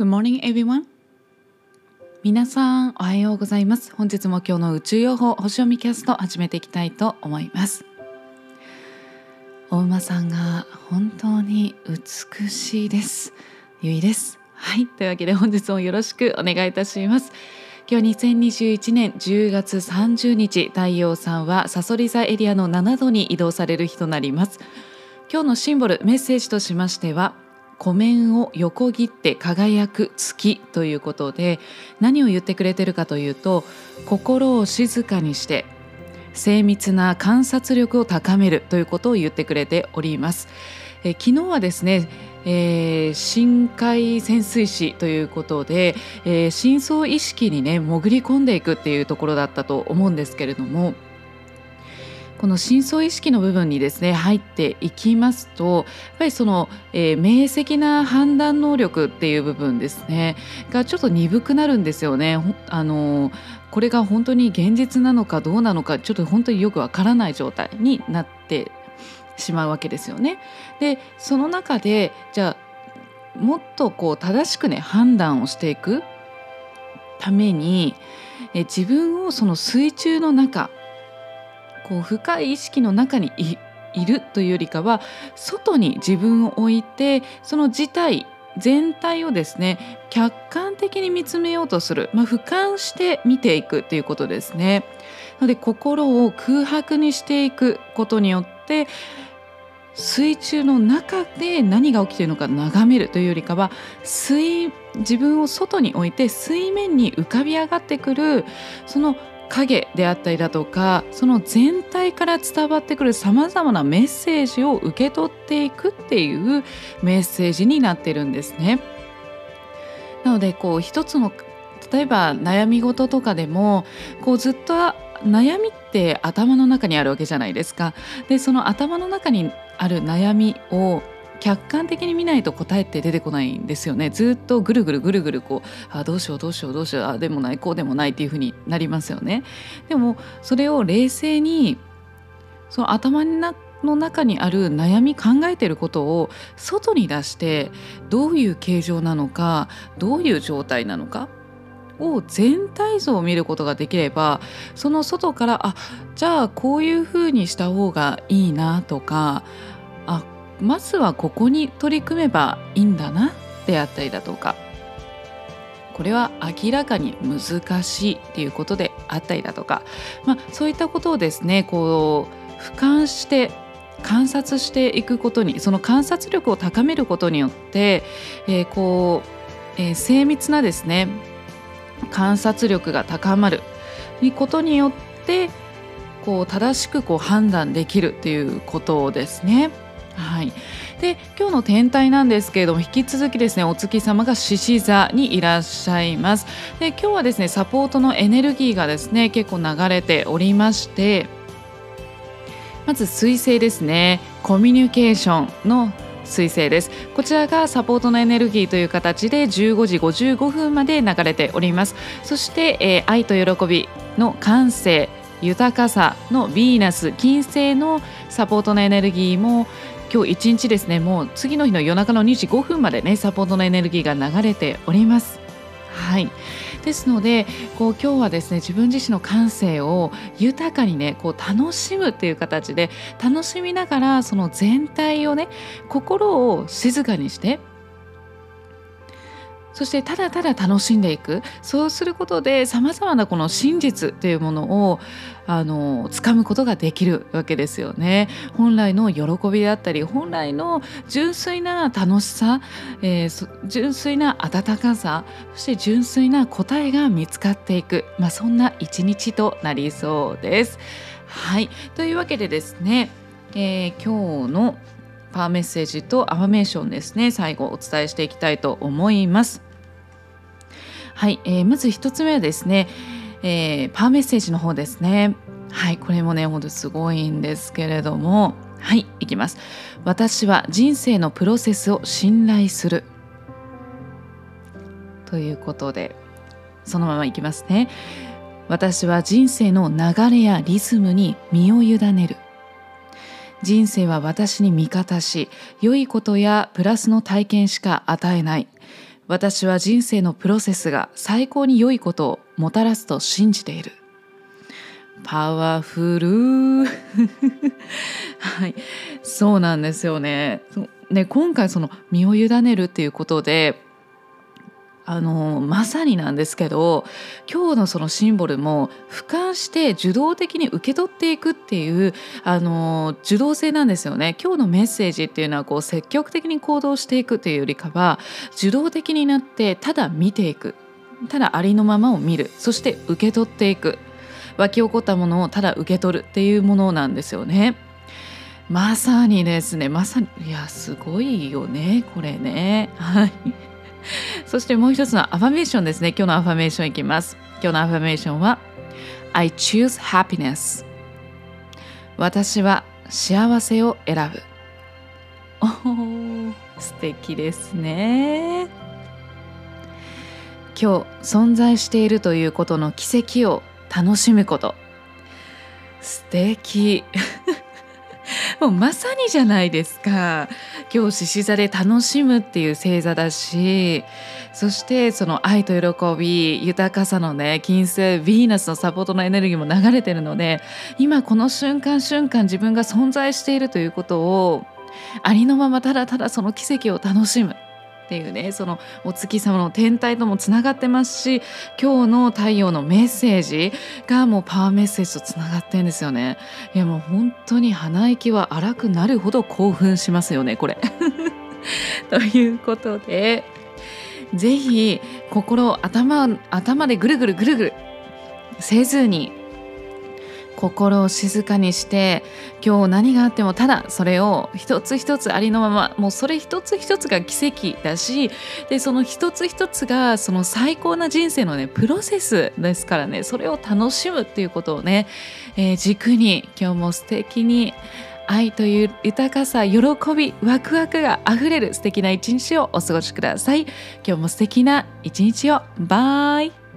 Good morning everyone. 皆さんおはようございます。本日も今日の宇宙予報星読みキャスト始めていきたいと思います。お馬さんが本当に美しいです。ゆいです。はい。というわけで本日もよろしくお願いいたします。今日2021年10月30日太陽さんはサソリ座エリアの7度に移動される日となります。今日のシンボルメッセージとしましては湖面を横切って輝く月ということで何を言ってくれてるかというと心を静かにして精密な観察力を高めるということを言ってくれております。え昨日はですねえー、深海潜水士ということで、えー、深層意識にね潜り込んでいくっていうところだったと思うんですけれどもこの深層意識の部分にですね入っていきますとやっぱりその、えー、明晰な判断能力っていう部分ですねがちょっと鈍くなるんですよね。あのこれが本当に現実なのかどうなのかちょっと本当によくわからない状態になってしまうわけですよね。でその中でじゃあもっとこう正しくね判断をしていくためにえ自分をその水中の中こう深い意識の中にいるというよりかは外に自分を置いてその事態全体をですね客観的に見つめようとする、まあ、俯瞰して見ていくということですね。なので心を空白にしていくことによって水中の中で何が起きているのか眺めるというよりかは水自分を外に置いて水面に浮かび上がってくるその影であったりだとかその全体から伝わってくるさまざまなメッセージを受け取っていくっていうメッセージになってるんですね。なのでこう一つの例えば悩み事とかでもこうずっと悩みって頭の中にあるわけじゃないですか。でその頭の中にある悩みを客観的に見ないと答えって出てこないんですよね。ずっとぐるぐるぐるぐるこうあどうしようどうしようどうしようあでもないこうでもないっていうふうになりますよね。でもそれを冷静にその頭の中にある悩み考えてることを外に出してどういう形状なのかどういう状態なのかを全体像を見ることができればその外からあじゃあこういうふうにした方がいいなとかあまずはここに取り組めばいいんだなであったりだとかこれは明らかに難しいっていうことであったりだとか、まあ、そういったことをですねこう俯瞰して観察していくことにその観察力を高めることによって、えー、こう、えー、精密なですね観察力が高まることによってこう正しくこう判断できるということですね。はい、で今日の天体なんですけれども引き続きですねお月様が獅子座にいらっしゃいます。で今日はですねサポートのエネルギーがですね結構流れておりましてまず水星ですね。コミュニケーションの水星です。こちらがサポートのエネルギーという形で15時55分まで流れております。そして、えー、愛と喜びの感性豊かさのヴィーナス金星のサポートのエネルギーも今日一日ですねもう次の日の夜中の2時5分までねサポートのエネルギーが流れております。はいですのでこう今日はですね自分自身の感性を豊かにねこう楽しむっていう形で楽しみながらその全体をね心を静かにしてそしてただただ楽しんでいくそうすることでさまざまなこの真実というものをあの掴むことができるわけですよね。本来の喜びであったり本来の純粋な楽しさ、えー、純粋な温かさそして純粋な答えが見つかっていく、まあ、そんな一日となりそうです。はいというわけでですね、えー、今日のパワーメッセージとアファメーションですね最後お伝えしていきたいと思います。はい、えー、まず1つ目はですね、えー、パワーメッセージの方ですね。はい、これもね、ほんとすごいんですけれども、はい、いきます。私は人生のプロセスを信頼する。ということで、そのままいきますね。私は人生の流れやリズムに身を委ねる。人生は私に味方し、良いことやプラスの体験しか与えない。私は人生のプロセスが最高に良いことをもたらすと信じている。パワフル。はい。そうなんですよね。ね今回その身を委ねるっていうことであのまさになんですけど今日のそのシンボルも俯瞰して受動的に受け取っていくっていうあの受動性なんですよね。今日のメッセージっていうのはこう積極的に行動していくというよりかは受動的になってただ見ていく。ただありのままを見る。そして受け取っていく。湧き起こったものをただ受け取るっていうものなんですよね。まさにですね。まさにいやすごいよねこれね。はい。そしてもう一つのアファメーションですね。今日のアファメーションいきます。今日のアファメーションは I choose happiness 私は幸せを選ぶ。おー素敵ですね。今日存在しているということの奇跡を楽しむこと素敵もうまさにじゃないですか。今日獅子座で楽しむっていう星座だしそしてその愛と喜び豊かさのね金星ヴィーナスのサポートのエネルギーも流れてるので今この瞬間瞬間自分が存在しているということをありのままただただその奇跡を楽しむ。っていうねそのお月様の天体ともつながってますし今日の太陽のメッセージがもうパワーメッセージとつながってんですよね。いやもう本当に鼻息は荒くなるほど興奮しますよねこれ。ということで是非心頭頭でぐるぐるぐるぐるせずに心を静かにして今日何があってもただそれを一つ一つありのままもうそれ一つ一つが奇跡だしでその一つ一つがその最高な人生のねプロセスですからねそれを楽しむっていうことをね、えー、軸に今日も素敵に愛という豊かさ喜びワクワクがあふれる素敵な一日をお過ごしください。今日も素敵な一日を。バイ。